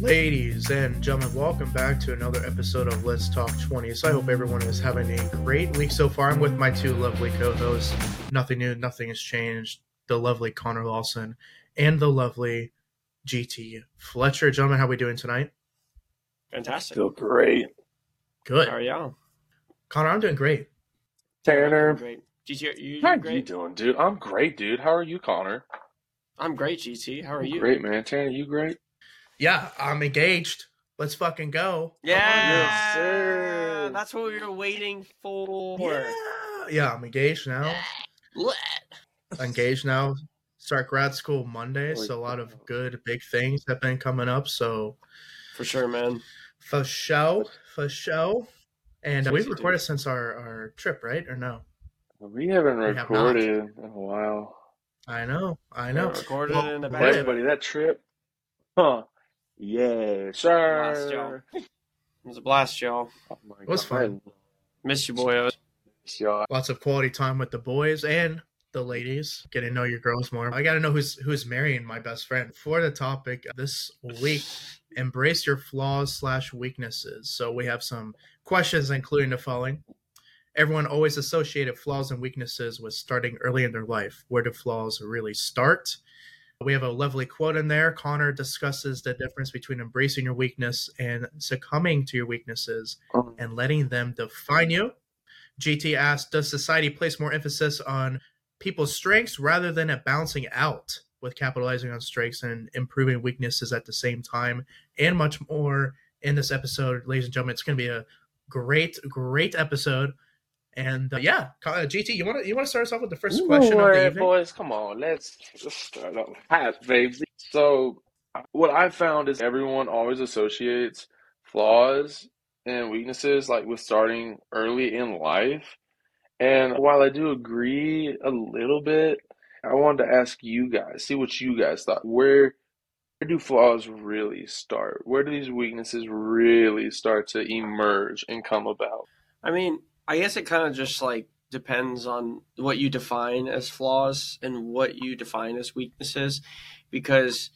Ladies and gentlemen, welcome back to another episode of Let's Talk 20. So I hope everyone is having a great week so far. I'm with my two lovely co-hosts. Nothing new, nothing has changed. The lovely Connor Lawson and the lovely GT Fletcher. Gentlemen, how are we doing tonight? Fantastic. Feel great. Good. How are y'all? Connor, I'm doing great. Tanner, Great. GT, you, how you are you doing, dude? I'm great, dude. How are you, Connor? I'm great, GT. How are you? Great, man. Tanner, you great? Yeah, I'm engaged. Let's fucking go. Yeah, Yes, sir. That's what we were waiting for. Yeah, yeah, I'm engaged now. Let. engaged now. Start grad school Monday, so a lot of good big things have been coming up. So For sure, man. for show, for show. And uh, we've dude. recorded since our, our trip, right? Or no? We haven't We have recorded in a while. I know, I We know. recorded Well, in the back. Everybody, that trip, huh? Yeah, sure. Blast, y'all. It was a blast, y'all. Oh my It was God. fun. Miss you, boyos. Y'all. Lots of quality time with the boys and the ladies. Getting to know your girls more. I got to know who's who's marrying my best friend. For the topic this week, embrace your flaws slash weaknesses. So we have some questions, including the following. Everyone always associated flaws and weaknesses with starting early in their life. Where do flaws really start? We have a lovely quote in there. Connor discusses the difference between embracing your weakness and succumbing to your weaknesses oh. and letting them define you. GT asks, does society place more emphasis on people's strengths rather than at balancing out with capitalizing on strengths and improving weaknesses at the same time? And much more in this episode, ladies and gentlemen. It's going to be a great, great episode. And uh, yeah, uh, GT, you want to you want to start us off with the first question of the evening? boys, come on. Let's just start off hot, babes. So, what I found is everyone always associates flaws and weaknesses like with starting early in life. And while I do agree a little bit, I wanted to ask you guys, see what you guys thought. Where where do flaws really start? Where do these weaknesses really start to emerge and come about? I mean, I guess it kind of just like depends on what you define as flaws and what you define as weaknesses because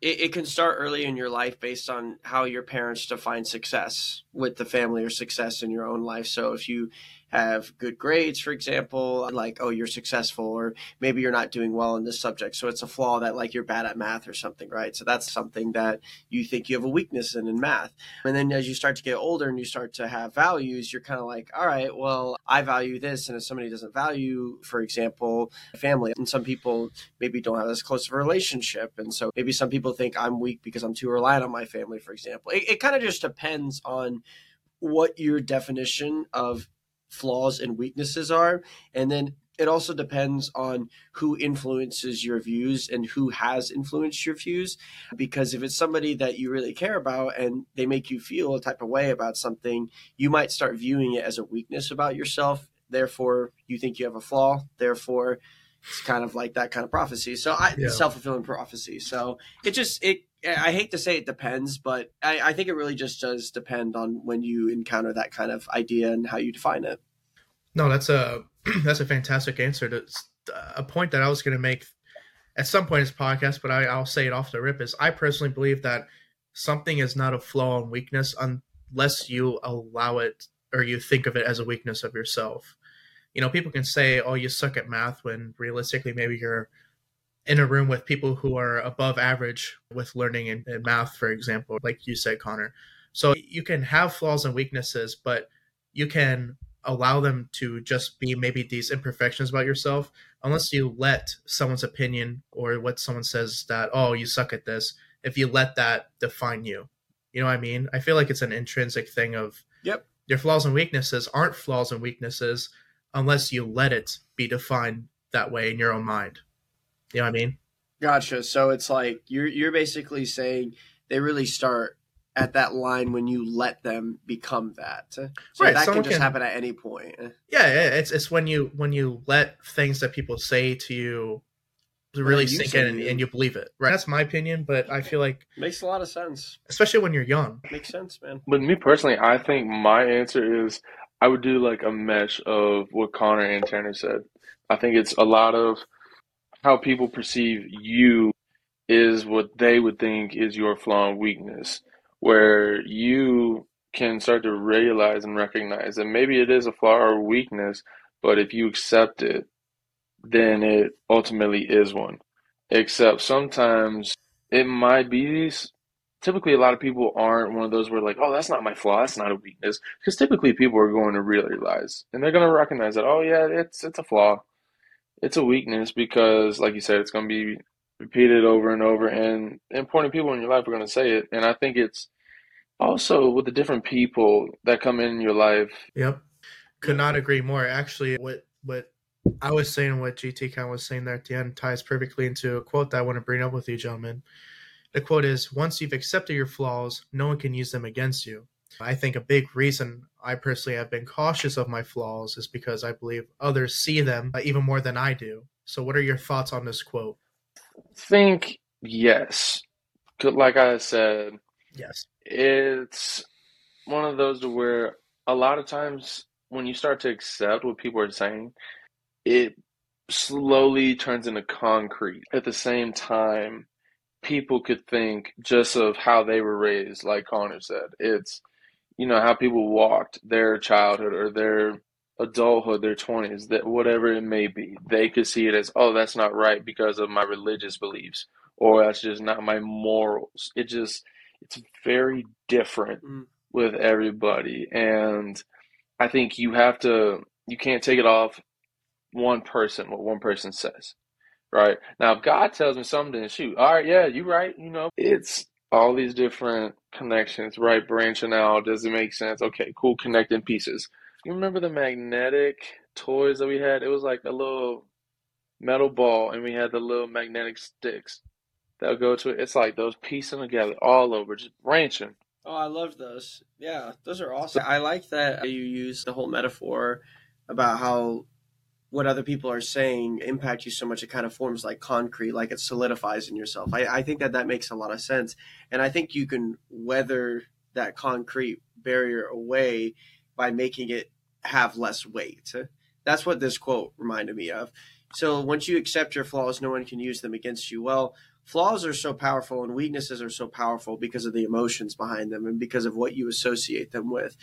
it, it can start early in your life based on how your parents define success with the family or success in your own life. So if you have good grades, for example, like, oh, you're successful, or maybe you're not doing well in this subject. So it's a flaw that, like, you're bad at math or something, right? So that's something that you think you have a weakness in in math. And then as you start to get older and you start to have values, you're kind of like, all right, well, I value this. And if somebody doesn't value, for example, family, and some people maybe don't have as close of a relationship. And so maybe some people think I'm weak because I'm too reliant on my family, for example. It, it kind of just depends on what your definition of flaws and weaknesses are. And then it also depends on who influences your views and who has influenced your views. Because if it's somebody that you really care about and they make you feel a type of way about something, you might start viewing it as a weakness about yourself. Therefore, you think you have a flaw. Therefore, it's kind of like that kind of prophecy. So I Yeah. self fulfilling prophecy. So it just it I hate to say it depends, but I, I think it really just does depend on when you encounter that kind of idea and how you define it. No, that's a that's a fantastic answer to uh, a point that I was going to make at some point in this podcast, but I, I'll say it off the rip. Is I personally believe that something is not a flaw and weakness unless you allow it or you think of it as a weakness of yourself. You know, people can say, "Oh, you suck at math," when realistically, maybe you're in a room with people who are above average with learning in, in math, for example, like you said, Connor. So you can have flaws and weaknesses, but you can allow them to just be maybe these imperfections about yourself unless you let someone's opinion or what someone says that oh you suck at this if you let that define you you know what i mean i feel like it's an intrinsic thing of Yep. your flaws and weaknesses aren't flaws and weaknesses unless you let it be defined that way in your own mind you know what i mean Gotcha. So it's like you're you're basically saying they really start at that line when you let them become that. So Right, that can just can- happen at any point. yeah yeah, it's it's when you when you let things that people say to you to really you sink in and, you. and you believe it right that's my opinion but i feel like Makes a lot of sense. especially when you're young Makes sense, man. But me personally, I think my answer is I would do like a mesh of what Connor and Tanner said. I think it's a lot of how people perceive you is what they would think is your flaw and weakness, where you can start to realize and recognize that maybe it is a flaw or weakness, but if you accept it, then it ultimately is one. Except sometimes it might be typically a lot of people aren't one of those where like, oh, that's not my flaw, that's not a weakness. Because typically people are going to realize and they're going to recognize that, oh yeah, it's it's a flaw, it's a weakness because, like you said, it's going to be repeated over and over, and important people in your life are going to say it. And I think it's also with the different people that come in your life. Yep, could not agree more. Actually, what what I was saying, what GT kind of was saying there at the end, ties perfectly into a quote that I want to bring up with you, gentlemen. The quote is Once you've accepted your flaws, no one can use them against you. I think a big reason I personally have been cautious of my flaws is because I believe others see them uh, even more than I do. So, what are your thoughts on this quote? Think yes. Like I said, yes. It's one of those where a lot of times when you start to accept what people are saying, it slowly turns into concrete. At the same time, people could think just of how they were raised, like Connor said. It's, you know, how people walked their childhood or their adulthood, their 20s, that whatever it may be, they could see it as, oh, that's not right because of my religious beliefs, or that's just not my morals. It just, it's very different mm. with everybody. And I think you have to, you can't take it off one person, what one person says right? Now, if God tells me something, shoot, all right, yeah, you're right. You know, it's all these different connections, right? Branching out. Does it make sense? Okay, cool, connecting pieces. You remember the magnetic toys that we had? It was like a little metal ball, and we had the little magnetic sticks that would go to it. It's like those piecing together all over, just branching. Oh, I love those. Yeah, those are awesome. I like that you use the whole metaphor about how what other people are saying impact you so much it kind of forms like concrete like it solidifies in yourself. I, I think that that makes a lot of sense. And i think you can weather that concrete barrier away by making it have less weight. That's what this quote reminded me of. So once you accept your flaws no one can use them against you. Well flaws are so powerful and weaknesses are so powerful because of the emotions behind them and because of what you associate them with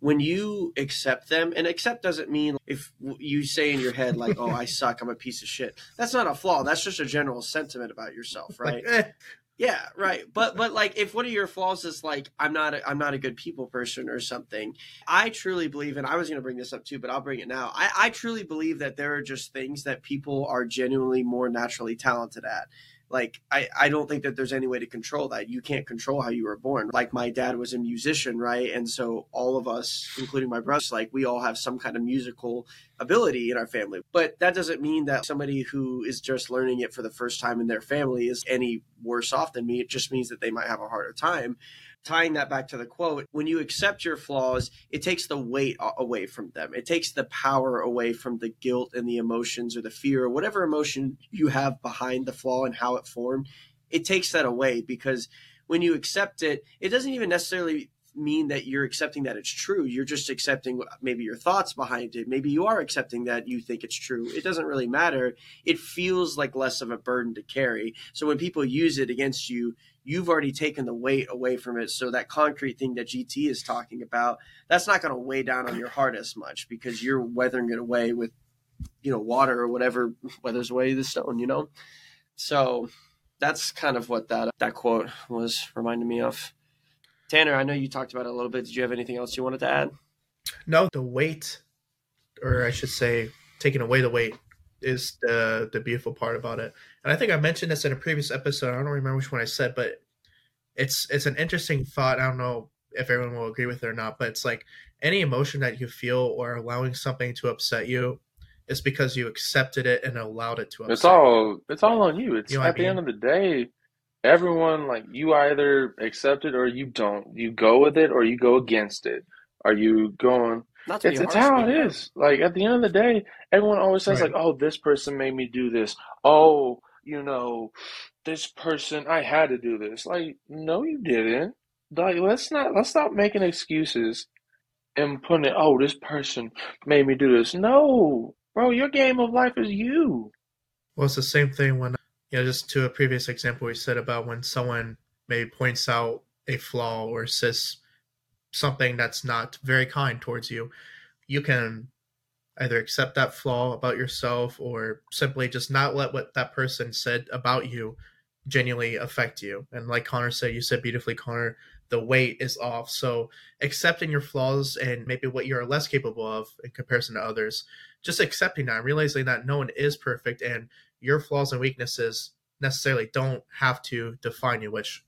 when you accept them, and accept doesn't mean if you say in your head like, "Oh, I suck, I'm a piece of shit." That's not a flaw. That's just a general sentiment about yourself, right? Like, eh. Yeah, right. But but like if one of your flaws is like I'm not a, I'm not a good people person or something, I truly believe, and I was going to bring this up too, but I'll bring it now. I, I truly believe that there are just things that people are genuinely more naturally talented at like I, I don't think that there's any way to control that. You can't control how you were born. Like my dad was a musician right? And so all of us including my brothers like we all have some kind of musical ability in our family but that doesn't mean that somebody who is just learning it for the first time in their family is any worse off than me it just means that they might have a harder time tying that back to the quote, when you accept your flaws, it takes the weight away from them. It takes the power away from the guilt and the emotions or the fear or whatever emotion you have behind the flaw and how it formed. It takes that away because when you accept it, it doesn't even necessarily mean that you're accepting that it's true. You're just accepting maybe your thoughts behind it. Maybe you are accepting that you think it's true. It doesn't really matter. It feels like less of a burden to carry. So when people use it against you, you've already taken the weight away from it. So that concrete thing that GT is talking about, that's not going to weigh down on your heart as much because you're weathering it away with, you know, water or whatever weathers away the stone, you know? So that's kind of what that that quote was reminding me of. Tanner, I know you talked about it a little bit. Did you have anything else you wanted to add? No, the weight, or I should say, taking away the weight is the the beautiful part about it. And I think I mentioned this in a previous episode. I don't remember which one I said, but it's it's an interesting thought. I don't know if everyone will agree with it or not, but it's like any emotion that you feel or allowing something to upset you is because you accepted it and allowed it to upset It's all it's all on you. It's you know at the mean? end of the day, everyone like you either accept it or you don't. You go with it or you go against it. Are you going it's, it's how it is. Like at the end of the day, everyone always says right. like, "Oh, this person made me do this." Oh, you know, this person I had to do this. Like, no, you didn't. Like, let's not let's stop making excuses and putting it. Oh, this person made me do this. No, bro, your game of life is you. Well, it's the same thing when you know, just to a previous example we said about when someone maybe points out a flaw or says something that's not very kind towards you, you can either accept that flaw about yourself or simply just not let what that person said about you genuinely affect you. And like Connor said, you said beautifully, Connor, the weight is off. So accepting your flaws and maybe what you're less capable of in comparison to others, just accepting that, realizing that no one is perfect and your flaws and weaknesses necessarily don't have to define you, which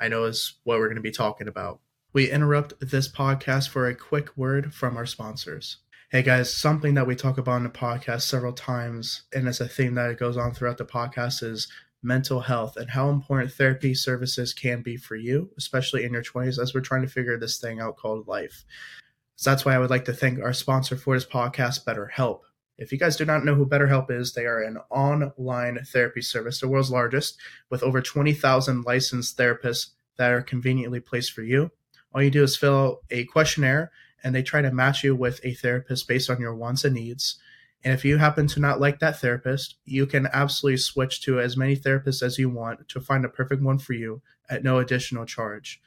I know is what we're going to be talking about. We interrupt this podcast for a quick word from our sponsors. Hey guys, something that we talk about in the podcast several times, and it's a theme that goes on throughout the podcast, is mental health and how important therapy services can be for you, especially in your 20s, as we're trying to figure this thing out called life. So that's why I would like to thank our sponsor for this podcast, BetterHelp. If you guys do not know who BetterHelp is, they are an online therapy service, the world's largest, with over 20,000 licensed therapists that are conveniently placed for you. All you do is fill out a questionnaire, and they try to match you with a therapist based on your wants and needs. And if you happen to not like that therapist, you can absolutely switch to as many therapists as you want to find a perfect one for you at no additional charge.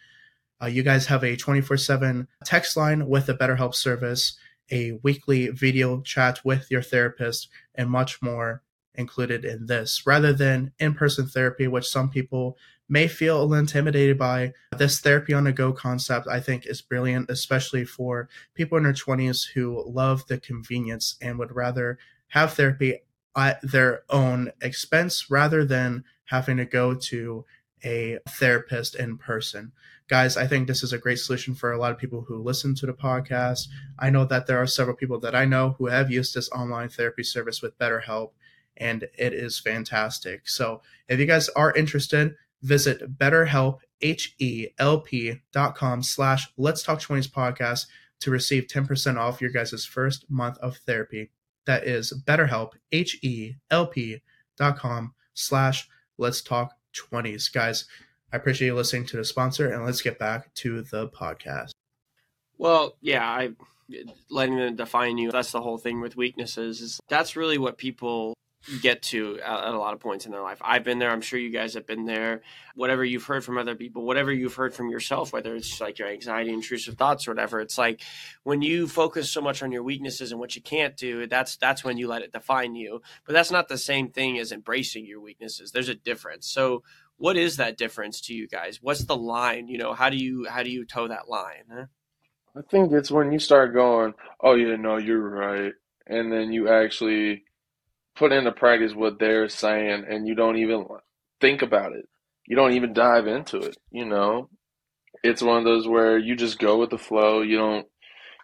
Uh, you guys have a 24 7 text line with a BetterHelp service, a weekly video chat with your therapist, and much more included in this rather than in person therapy, which some people may feel a little intimidated by. This therapy on the go concept, I think, is brilliant, especially for people in their 20s who love the convenience and would rather have therapy at their own expense rather than having to go to a therapist in person. Guys, I think this is a great solution for a lot of people who listen to the podcast. I know that there are several people that I know who have used this online therapy service with BetterHelp, and it is fantastic. So if you guys are interested, visit betterhelp, H-E-L-P dot com slash let's talk 20s podcast to receive 10% off your guys' first month of therapy. That is betterhelp, H-E-L-P dot com slash let's talk 20s. Guys, I appreciate you listening to the sponsor and let's get back to the podcast. Well, yeah, I letting them define you. That's the whole thing with weaknesses. Is that's really what people get to at, a lot of points in their life. I've been there. I'm sure you guys have been there. Whatever you've heard from other people, whatever you've heard from yourself, whether it's like your anxiety, intrusive thoughts, or whatever. It's like when you focus so much on your weaknesses and what you can't do, that's that's when you let it define you. But that's not the same thing as embracing your weaknesses. There's a difference. So what is that difference to you guys? What's the line? You know, how do you how do you toe that line? Huh? I think it's when you start going, "Oh yeah, no, you're right," and then you actually put into practice what they're saying and you don't even think about it. You don't even dive into it, you know? It's one of those where you just go with the flow. You don't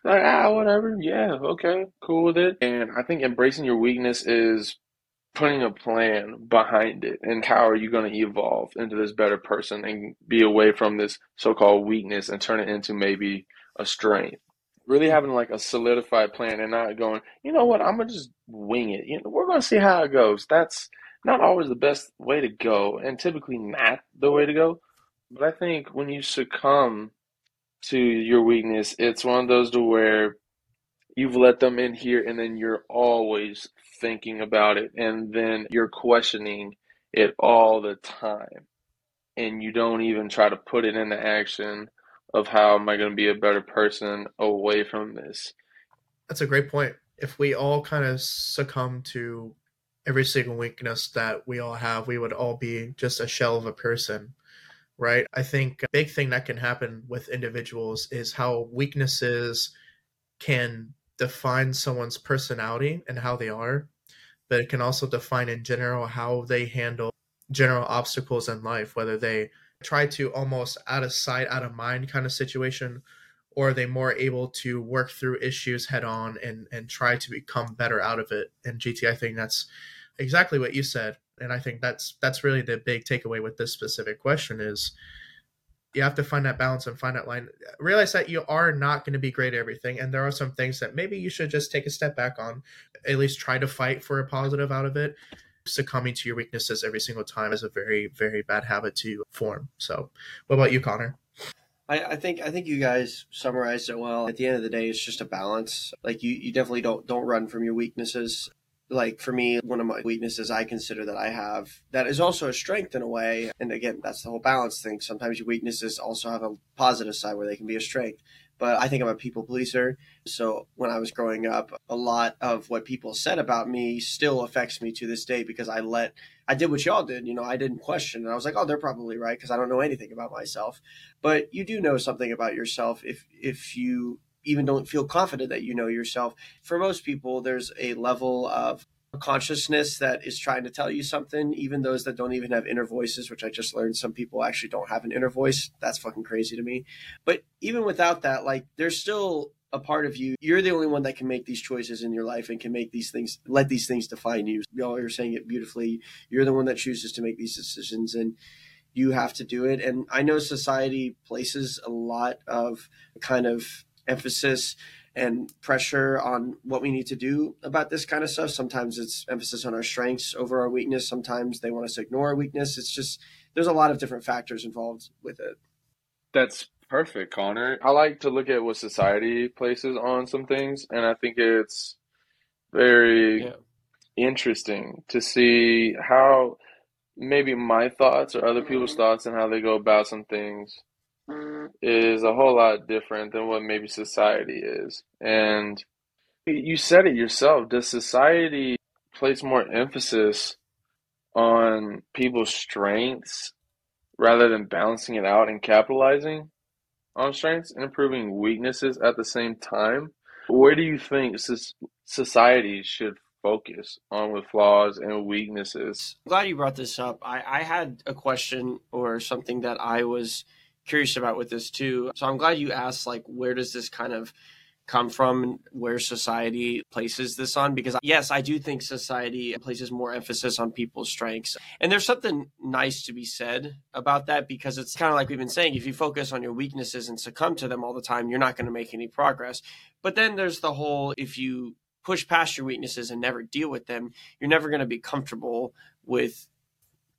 like, ah, whatever. Yeah, okay, cool with it. And I think embracing your weakness is putting a plan behind it and how are you going to evolve into this better person and be away from this so-called weakness and turn it into maybe a strength really having like a solidified plan and not going, you know what, I'm gonna just wing it. You know, we're gonna see how it goes. That's not always the best way to go, and typically not the way to go. But I think when you succumb to your weakness, it's one of those to where you've let them in here, and then you're always thinking about it, and then you're questioning it all the time, and you don't even try to put it into action of how am I going to be a better person away from this. That's a great point. If we all kind of succumb to every single weakness that we all have, we would all be just a shell of a person, right? I think a big thing that can happen with individuals is how weaknesses can define someone's personality and how they are, but it can also define in general how they handle general obstacles in life, whether they try to almost out of sight, out of mind kind of situation? Or are they more able to work through issues head on and, and try to become better out of it? And GT, I think that's exactly what you said. And I think that's that's really the big takeaway with this specific question is you have to find that balance and find that line. Realize that you are not going to be great at everything, and there are some things that maybe you should just take a step back on. At least try to fight for a positive out of it, succumbing to your weaknesses every single time is a very very bad habit to form so what about you connor I, I, think I think you guys summarized it well. At the end of the day, it's just a balance. Like you, you definitely don't don't run from your weaknesses. Like for me, one of my weaknesses I consider that I have that is also a strength in a way. And again, that's the whole balance thing. Sometimes your weaknesses also have a positive side where they can be a strength. But I think I'm a people pleaser. So when I was growing up, a lot of what people said about me still affects me to this day because I let, I did what y'all did. You know, I didn't question. And I was like, oh, they're probably right because I don't know anything about myself. But you do know something about yourself if, if you even don't feel confident that you know yourself. For most people, there's a level of consciousness that is trying to tell you something, even those that don't even have inner voices, which I just learned some people actually don't have an inner voice. That's fucking crazy to me. But even without that, like there's still a part of you. You're the only one that can make these choices in your life and can make these things, let these things define you. Y'all are saying it beautifully. You're the one that chooses to make these decisions and you have to do it. And I know society places a lot of kind of emphasis and pressure on what we need to do about this kind of stuff. Sometimes it's emphasis on our strengths over our weakness. Sometimes they want us to ignore our weakness. It's just there's a lot of different factors involved with it. That's perfect, Connor. I like to look at what society places on some things, and I think it's very yeah. interesting to see how maybe my thoughts or other people's mm-hmm. thoughts and how they go about some things is a whole lot different than what maybe society is. And you said it yourself. Does society place more emphasis on people's strengths rather than balancing it out and capitalizing on strengths and improving weaknesses at the same time? Where do you think society should focus on with flaws and weaknesses? I'm glad you brought this up. I, I had a question or something that I was curious about with this too. So I'm glad you asked, like, where does this kind of come from where society places this on? Because yes i do think society places more emphasis on people's strengths. And there's something nice to be said about that because it's kind of like we've been saying if you focus on your weaknesses and succumb to them all the time you're not going to make any progress. But then there's the whole if you push past your weaknesses and never deal with them you're never going to be comfortable with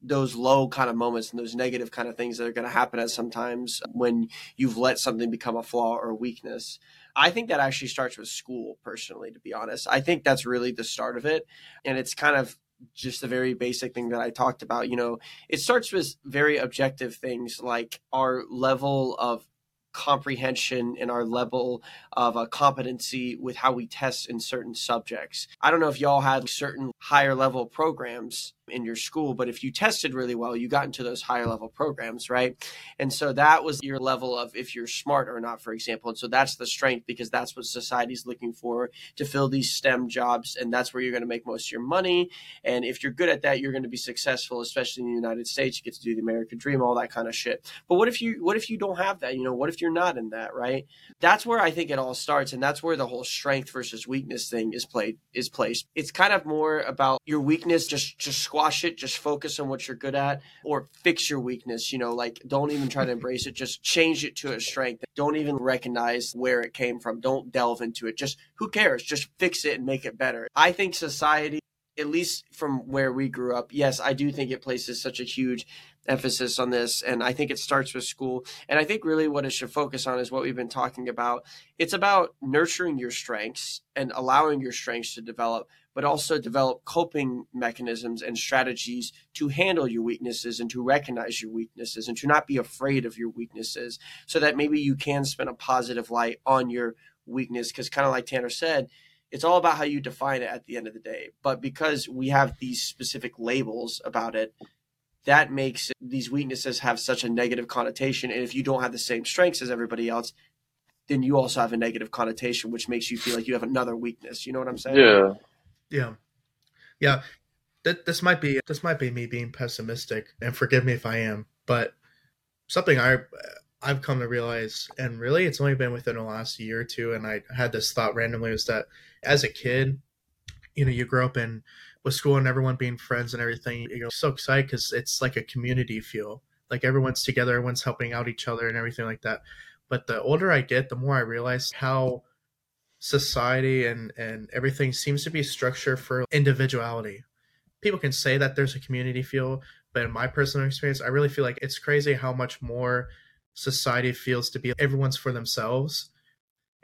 those low kind of moments and those negative kind of things that are going to happen at sometimes when you've let something become a flaw or a weakness. I think that actually starts with school, personally, to be honest. I think that's really the start of it. And it's kind of just the very basic thing that I talked about. You know, it starts with very objective things like our level of comprehension and our level of uh, competency with how we test in certain subjects. I don't know if y'all had certain higher level programs in your school, but if you tested really well, you got into those higher level programs, right? And so that was your level of if you're smart or not, for example. And so that's the strength because that's what society's looking for to fill these STEM jobs. And that's where you're going to make most of your money. And if you're good at that, you're going to be successful, especially in the United States. You get to do the American dream, all that kind of shit. But what if you, what if you don't have that? You know, what if you're not in that, right? That's where I think it all starts. And that's where the whole strength versus weakness thing is played, is placed. It's kind of more about your weakness, just, just squash it, just focus on what you're good at, or fix your weakness. You know, like don't even try to embrace it, just change it to a strength. Don't even recognize where it came from. Don't delve into it. Just who cares? Just fix it and make it better. I think society, at least from where we grew up, yes, I do think it places such a huge emphasis on this and i think it starts with school and i think really what it should focus on is what we've been talking about it's about nurturing your strengths and allowing your strengths to develop but also develop coping mechanisms and strategies to handle your weaknesses and to recognize your weaknesses and to not be afraid of your weaknesses so that maybe you can spin a positive light on your weakness. Because, kind of like Tanner said, it's all about how you define it at the end of the day. But because we have these specific labels about it, that makes these weaknesses have such a negative connotation. And if you don't have the same strengths as everybody else, then you also have a negative connotation, which makes you feel like you have another weakness. You know what I'm saying? Yeah. Yeah, yeah. That this might be this might be me being pessimistic, and forgive me if I am, but something I I've come to realize, and really it's only been within the last year or two, and I had this thought randomly was that as a kid, you know, you grow up in with school and everyone being friends and everything, you're so excited because it's like a community feel, like everyone's together, everyone's helping out each other and everything like that. But the older I get, the more I realize how society and and everything seems to be structured for individuality. People can say that there's a community feel but in my personal experience i really feel like it's crazy how much more society feels to be everyone's for themselves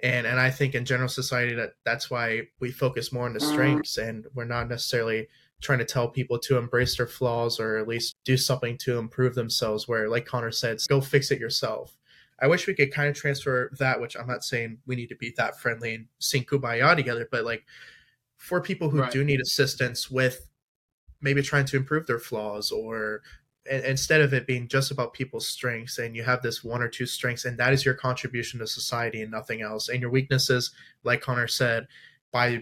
and and i think in general society that that's why we focus more on the Mhm. strengths and we're not necessarily trying to tell people to embrace their flaws or at least do something to improve themselves where like connor said go fix it yourself i wish we could kind of transfer that which i'm not saying we need to be that friendly and sing kumbaya together but like for people who Right. do need assistance with maybe trying to improve their flaws or instead of it being just about people's strengths and you have this one or two strengths and that is your contribution to society and nothing else and your weaknesses like connor said by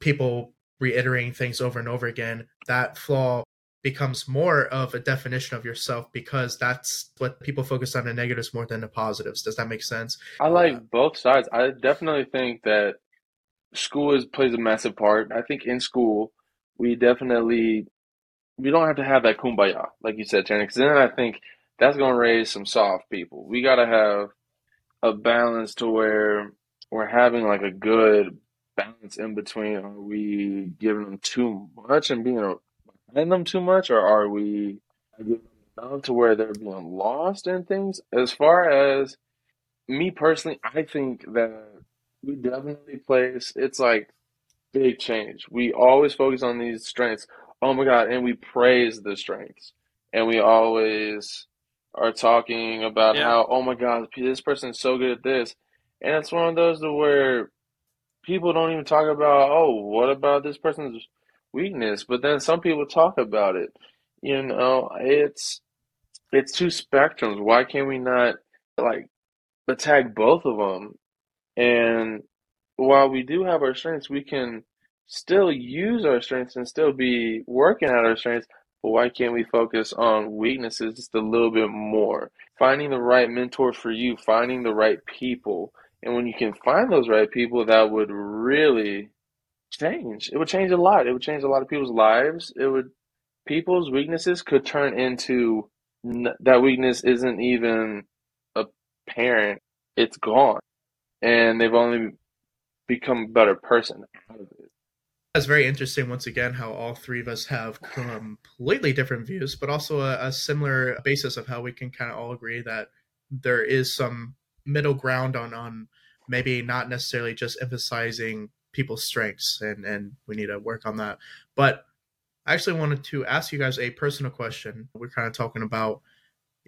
people reiterating things over and over again that flaw becomes more of a definition of yourself because that's what people focus on the negatives more than the positives does that make sense I like both sides. I definitely think that school is plays a massive part. I think in school we definitely we don't have to have that kumbaya, like you said, Tanner, because then I think that's gonna raise some soft people. We gotta have a balance to where we're having like a good balance in between. Are we giving them too much and being behind them too much, or are we giving them enough to where they're being lost in things? As far as me personally, I think that we definitely place it's like big change. We always focus on these strengths. Oh my God, and we praise the strengths. And we always are talking about Yeah. how, oh my God, this person's so good at this. And it's one of those to where people don't even talk about, oh, what about this person's weakness? But then some people talk about it. You know, it's it's two spectrums. Why can't we not like attack both of them? And while we do have our strengths, we can still use our strengths and still be working at our strengths. But why can't we focus on weaknesses just a little bit more? Finding the right mentor for you, finding the right people. And when you can find those right people, that would really change. It would change a lot. It would change a lot of people's lives. It would, people's weaknesses could turn into that weakness isn't even apparent. It's gone. And they've only become a better person out of it. That's very interesting. Once again, how all three of us have completely different views, but also a, a similar basis of how we can kind of all agree that there is some middle ground on on maybe not necessarily just emphasizing people's strengths, and and we need to work on that. But I actually wanted to ask you guys a personal question. We're kind of talking about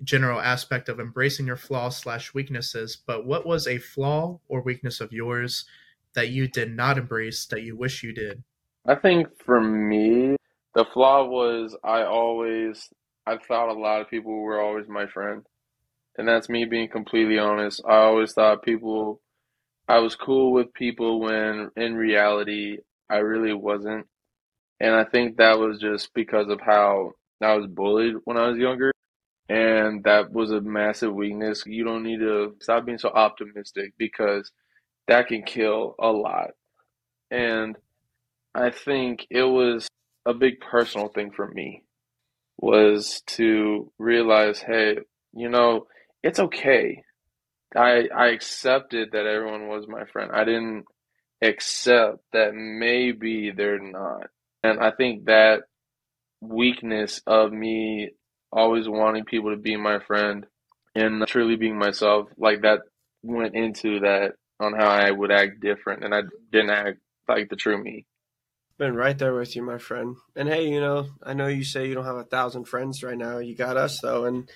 general aspect of embracing your flaws slash weaknesses, but what was a flaw or weakness of yours that you did not embrace that you wish you did? I think for me, the flaw was I always, I thought a lot of people were always my friend. And that's me being completely honest. I always thought people, I was cool with people when in reality, I really wasn't. And I think that was just because of how I was bullied when I was younger. And that was a massive weakness. You don't need to stop being so optimistic because that can kill a lot. And I think it was a big personal thing for me was to realize, hey, you know, it's okay. I I accepted that everyone was my friend. I didn't accept that maybe they're not. And I think that weakness of me always wanting people to be my friend and truly being myself, like that went into that on how I would act different and I didn't act like the true me. Been right there with you, my friend. And hey, you know, I know you say you don't have a thousand friends right now. You got us though, and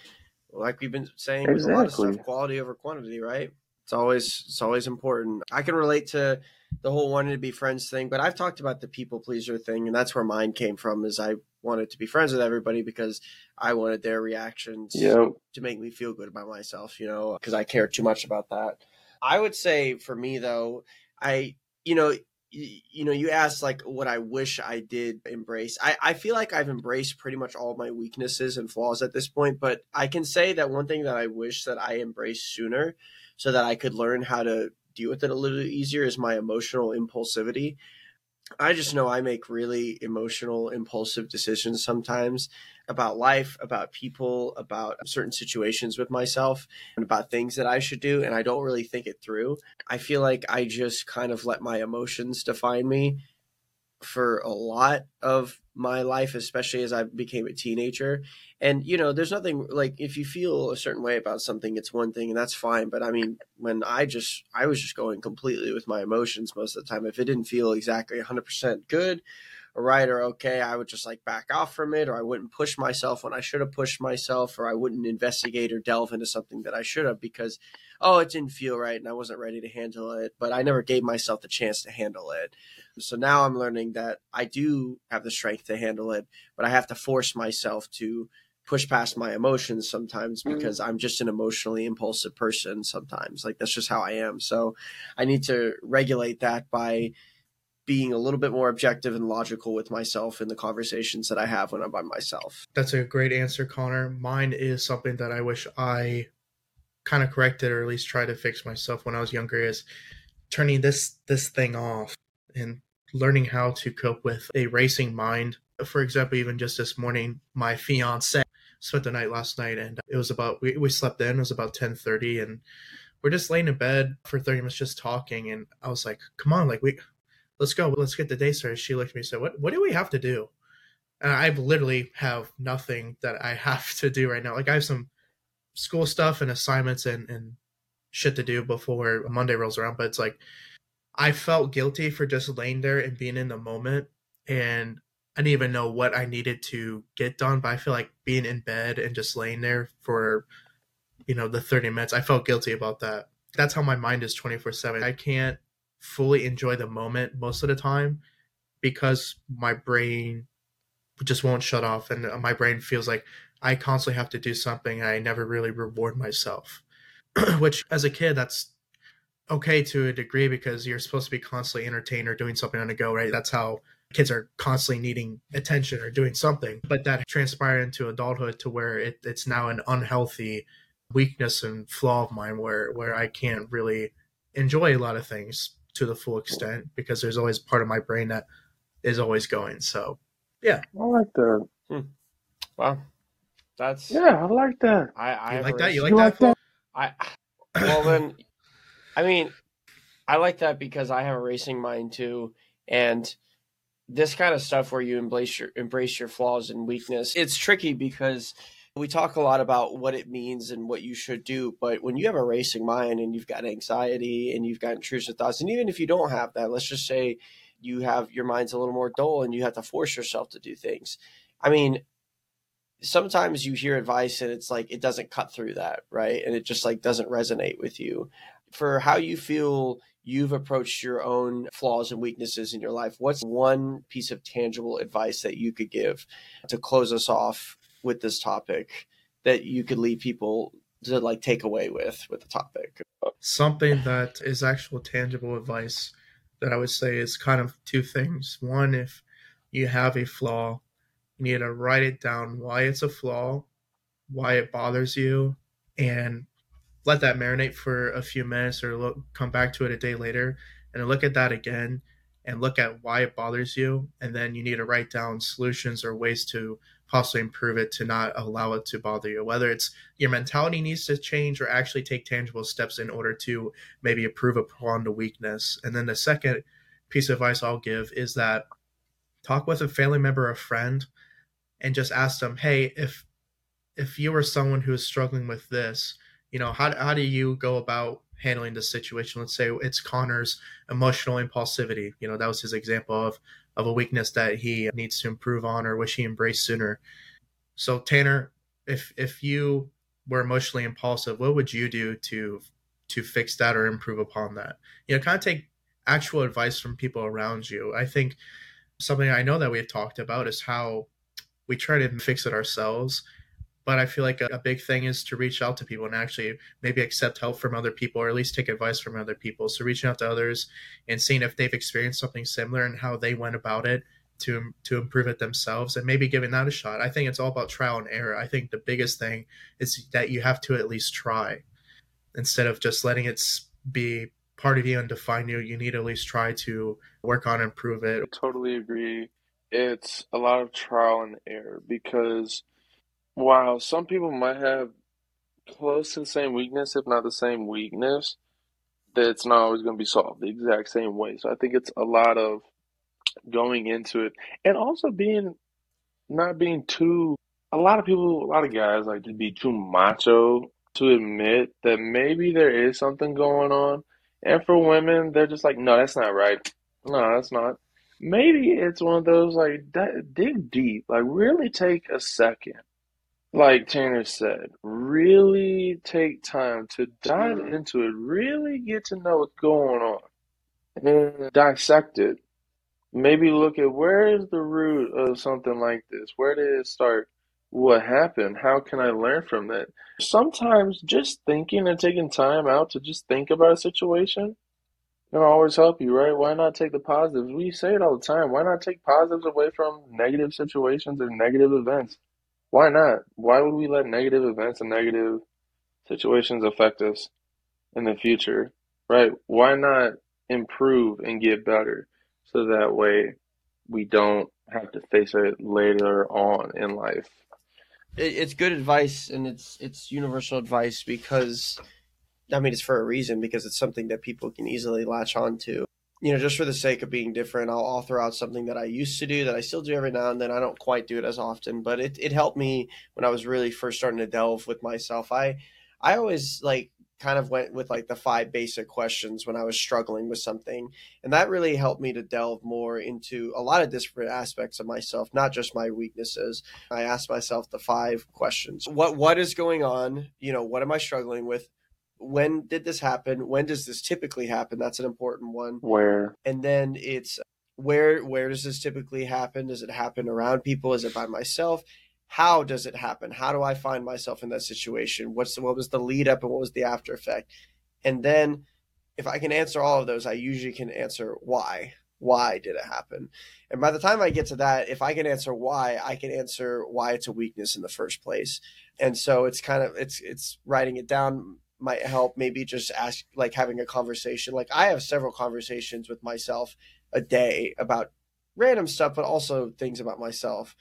like we've been saying, with a lot of Exactly. stuff, quality over quantity, right? It's always it's always important. I can relate to the whole wanting to be friends thing, but I've talked about the people pleaser thing, and that's where mine came from. Is I wanted to be friends with everybody because I wanted their reactions Yep. to make me feel good about myself, you know, because I care too much about that. I would say for me though, I you know you know you asked like what I wish I did embrace. I I feel like I've embraced pretty much all my weaknesses and flaws at this point, but I can say that one thing that I wish that I embraced sooner so that I could learn how to deal with it a little easier is my emotional impulsivity. I just know I make really emotional, impulsive decisions sometimes about life, about people, about certain situations with myself, and about things that I should do. And I don't really think it through. I feel like I just kind of let my emotions define me for a lot of my life, especially as I became a teenager. And, you know, there's nothing like if you feel a certain way about something, it's one thing and that's fine. But I mean, when I just, I was just going completely with my emotions most of the time. If it didn't feel exactly 100% good or right or okay, I would just like back off from it or I wouldn't push myself when I should have pushed myself or I wouldn't investigate or delve into something that I should have because, oh, it didn't feel right and I wasn't ready to handle it. But I never gave myself the chance to handle it. So now I'm learning that I do have the strength to handle it, but I have to force myself to push past my emotions sometimes mm-hmm. because. I'm just an emotionally impulsive person sometimes. Like that's just how I am. So I need to regulate that by being a little bit more objective and logical with myself in the conversations that I have when I'm by myself. That's a great answer, Connor. Mine is something that I wish I kind of corrected or at least tried to fix myself when I was younger is turning this this thing off and learning how to cope with a racing mind. For example, even just this morning, my fiance spent the night last night, and it was about we, we slept in. It was about ten thirty, and we're just laying in bed for thirty minutes, just talking. And I was like, "Come on, like we, let's go, let's get the day started." She looked at me and said, "What what do we have to do?" And I literally have nothing that I have to do right now. Like I have some school stuff and assignments and and shit to do before Monday rolls around, but it's like I felt guilty for just laying there and being in the moment. And I didn't even know what I needed to get done, but I feel like being in bed and just laying there for, you know, the 30 minutes, I felt guilty about that. That's how my mind is 24 7. I can't fully enjoy the moment most of the time because my brain just won't shut off and uh, my brain feels like I constantly have to do something and I never really reward myself. Which as a kid that's okay to a degree because you're supposed to be constantly entertained or doing something on the go, right? That's how kids are constantly needing attention or doing something. But that transpired into adulthood to where it, it's now an unhealthy weakness and flaw of mine where where I can't really enjoy a lot of things to the full extent because there's always part of my brain that is always going. So yeah. I like that. Hmm. Wow. That's yeah, I like that. I, I you like that? You like, you that? that? I well then I mean, I like that because I have a racing mind too, and this kind of stuff where you embrace your embrace your flaws and weakness. It's tricky because we talk a lot about what it means and what you should do, but when you have a racing mind and you've got anxiety and you've got intrusive thoughts, and even if you don't have that, let's just say you have your mind's a little more dull and you have to force yourself to do things. I mean, sometimes you hear advice and it's like it doesn't cut through that, right? And it just like doesn't resonate with you for how you feel you've approached your own flaws and weaknesses in your life, what's one piece of tangible advice that you could give to close us off with this topic that you could leave people to like take away with with the topic? Something that is actual tangible advice that I would say is kind of two things. One, if you have a flaw, you need to write it down why it's a flaw, why it bothers you, and let that marinate for a few minutes or look, come back to it a day later and look at that again and look at why it bothers you and then you need to write down solutions or ways to possibly improve it to not allow it to bother you. Whether it's your mentality needs to change or actually take tangible steps in order to maybe improve upon the weakness. And then the second piece of advice i'll give is that talk with a family member or friend and just ask them hey if if you were someone who is struggling with this you know how, how do you go about handling this situation? Let's say it's connor's emotional impulsivity you know that was his example of of a weakness that he needs to improve on or wish he embraced sooner. So tanner if if you were emotionally impulsive what would you do to to fix that or improve upon that? You know kind of take actual advice from people around you. I think something i know that we've talked about is how we try to fix it ourselves but I feel like a, a, big thing is to reach out to people and actually maybe accept help from other people or at least take advice from other people. So reaching out to others and seeing if they've experienced something similar and how they went about it to to improve it themselves and maybe giving that a shot. I think it's all about trial and error. I think the biggest thing is that you have to at least try instead of just letting it be part of you and define you. You need to at least try to work on improve it. I totally agree. It's a lot of trial and error because Wow, some people might have close to the same weakness, if not the same weakness, that's not always going to be solved the exact same way. So I think it's a lot of going into it and also being not being too. A lot of people, a lot of guys like to be too macho to admit that maybe there is something going on. And for women, they're just like, no, that's not right. No, that's not. Maybe it's one of those like dig deep, like really take a second. Like Tanner said, really take time to dive mm-hmm. into it, really get to know what's going on and dissect it. Maybe look at where is the root of something like this? Where did it start? What happened? How can I learn from that? Sometimes just thinking and taking time out to just think about a situation can always help you, right? Why not take the positives? We say it all the time. Why not take positives away from negative situations or negative events? Why not? Why would we let negative events and negative situations affect us in the future, right? Why not improve and get better so that way we don't have to face it later on in life? it's good advice and it's it's universal advice because I mean it's for a reason because it's something that people can easily latch on to. You know, just for the sake of being different, I'll, throw out something that I used to do that I still do every now and then. I don't quite do it as often, but it, it helped me when I was really first starting to delve with myself. I I always like kind of went with like the five basic questions when I was struggling with something. And that really helped me to delve more into a lot of different aspects of myself, not just my weaknesses. I asked myself the five questions. What what is going on? You know, what am I struggling with? When did this happen? When does this typically happen? That's an important one. Where? And then it's where where does this typically happen? Does it happen around people? Is it by myself? how does it happen? How do I find myself in that situation? What's the, what was the lead up and what was the after effect? And then if I can answer all of those, I usually can answer why. Why did it happen? And by the time I get to that, if I can answer why, I can answer why it's a weakness in the first place. And so it's kind of it's it's writing it down might help maybe just ask like having a conversation. Like I have several conversations with myself a day about random stuff, but also things about myself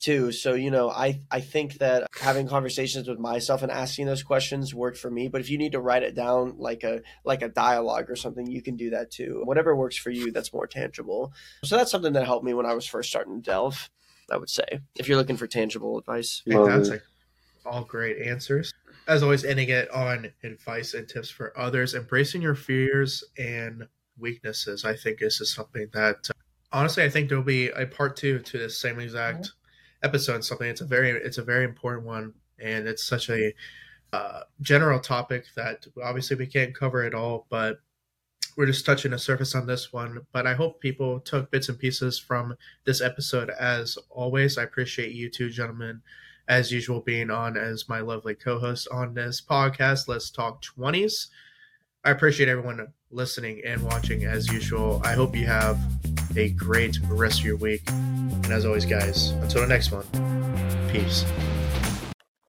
too. So, you know, I, I think that having conversations with myself and asking those questions worked for me. But if you need to write it down like a like a dialogue or something, you can do that too. Whatever works for you that's more tangible. So that's something that helped me when I was first starting to delve, I would say. If you're looking for tangible advice. Fantastic. All great answers. As always, ending it on advice and tips for others. Embracing your fears and weaknesses, I think, this is something that honestly, I think there'll be a part two to this same exact mm-hmm episode something. It's a very it's a very important one, and it's such a uh, general topic that obviously we can't cover it all, but we're just touching the surface on this one. But I hope people took bits and pieces from this episode. As always, I appreciate you two gentlemen, as usual, being on as my lovely co-host on this podcast. Let's talk twenties. I appreciate everyone listening and watching as usual. I hope you have a great rest of your week. And as always, guys, until the next one, peace.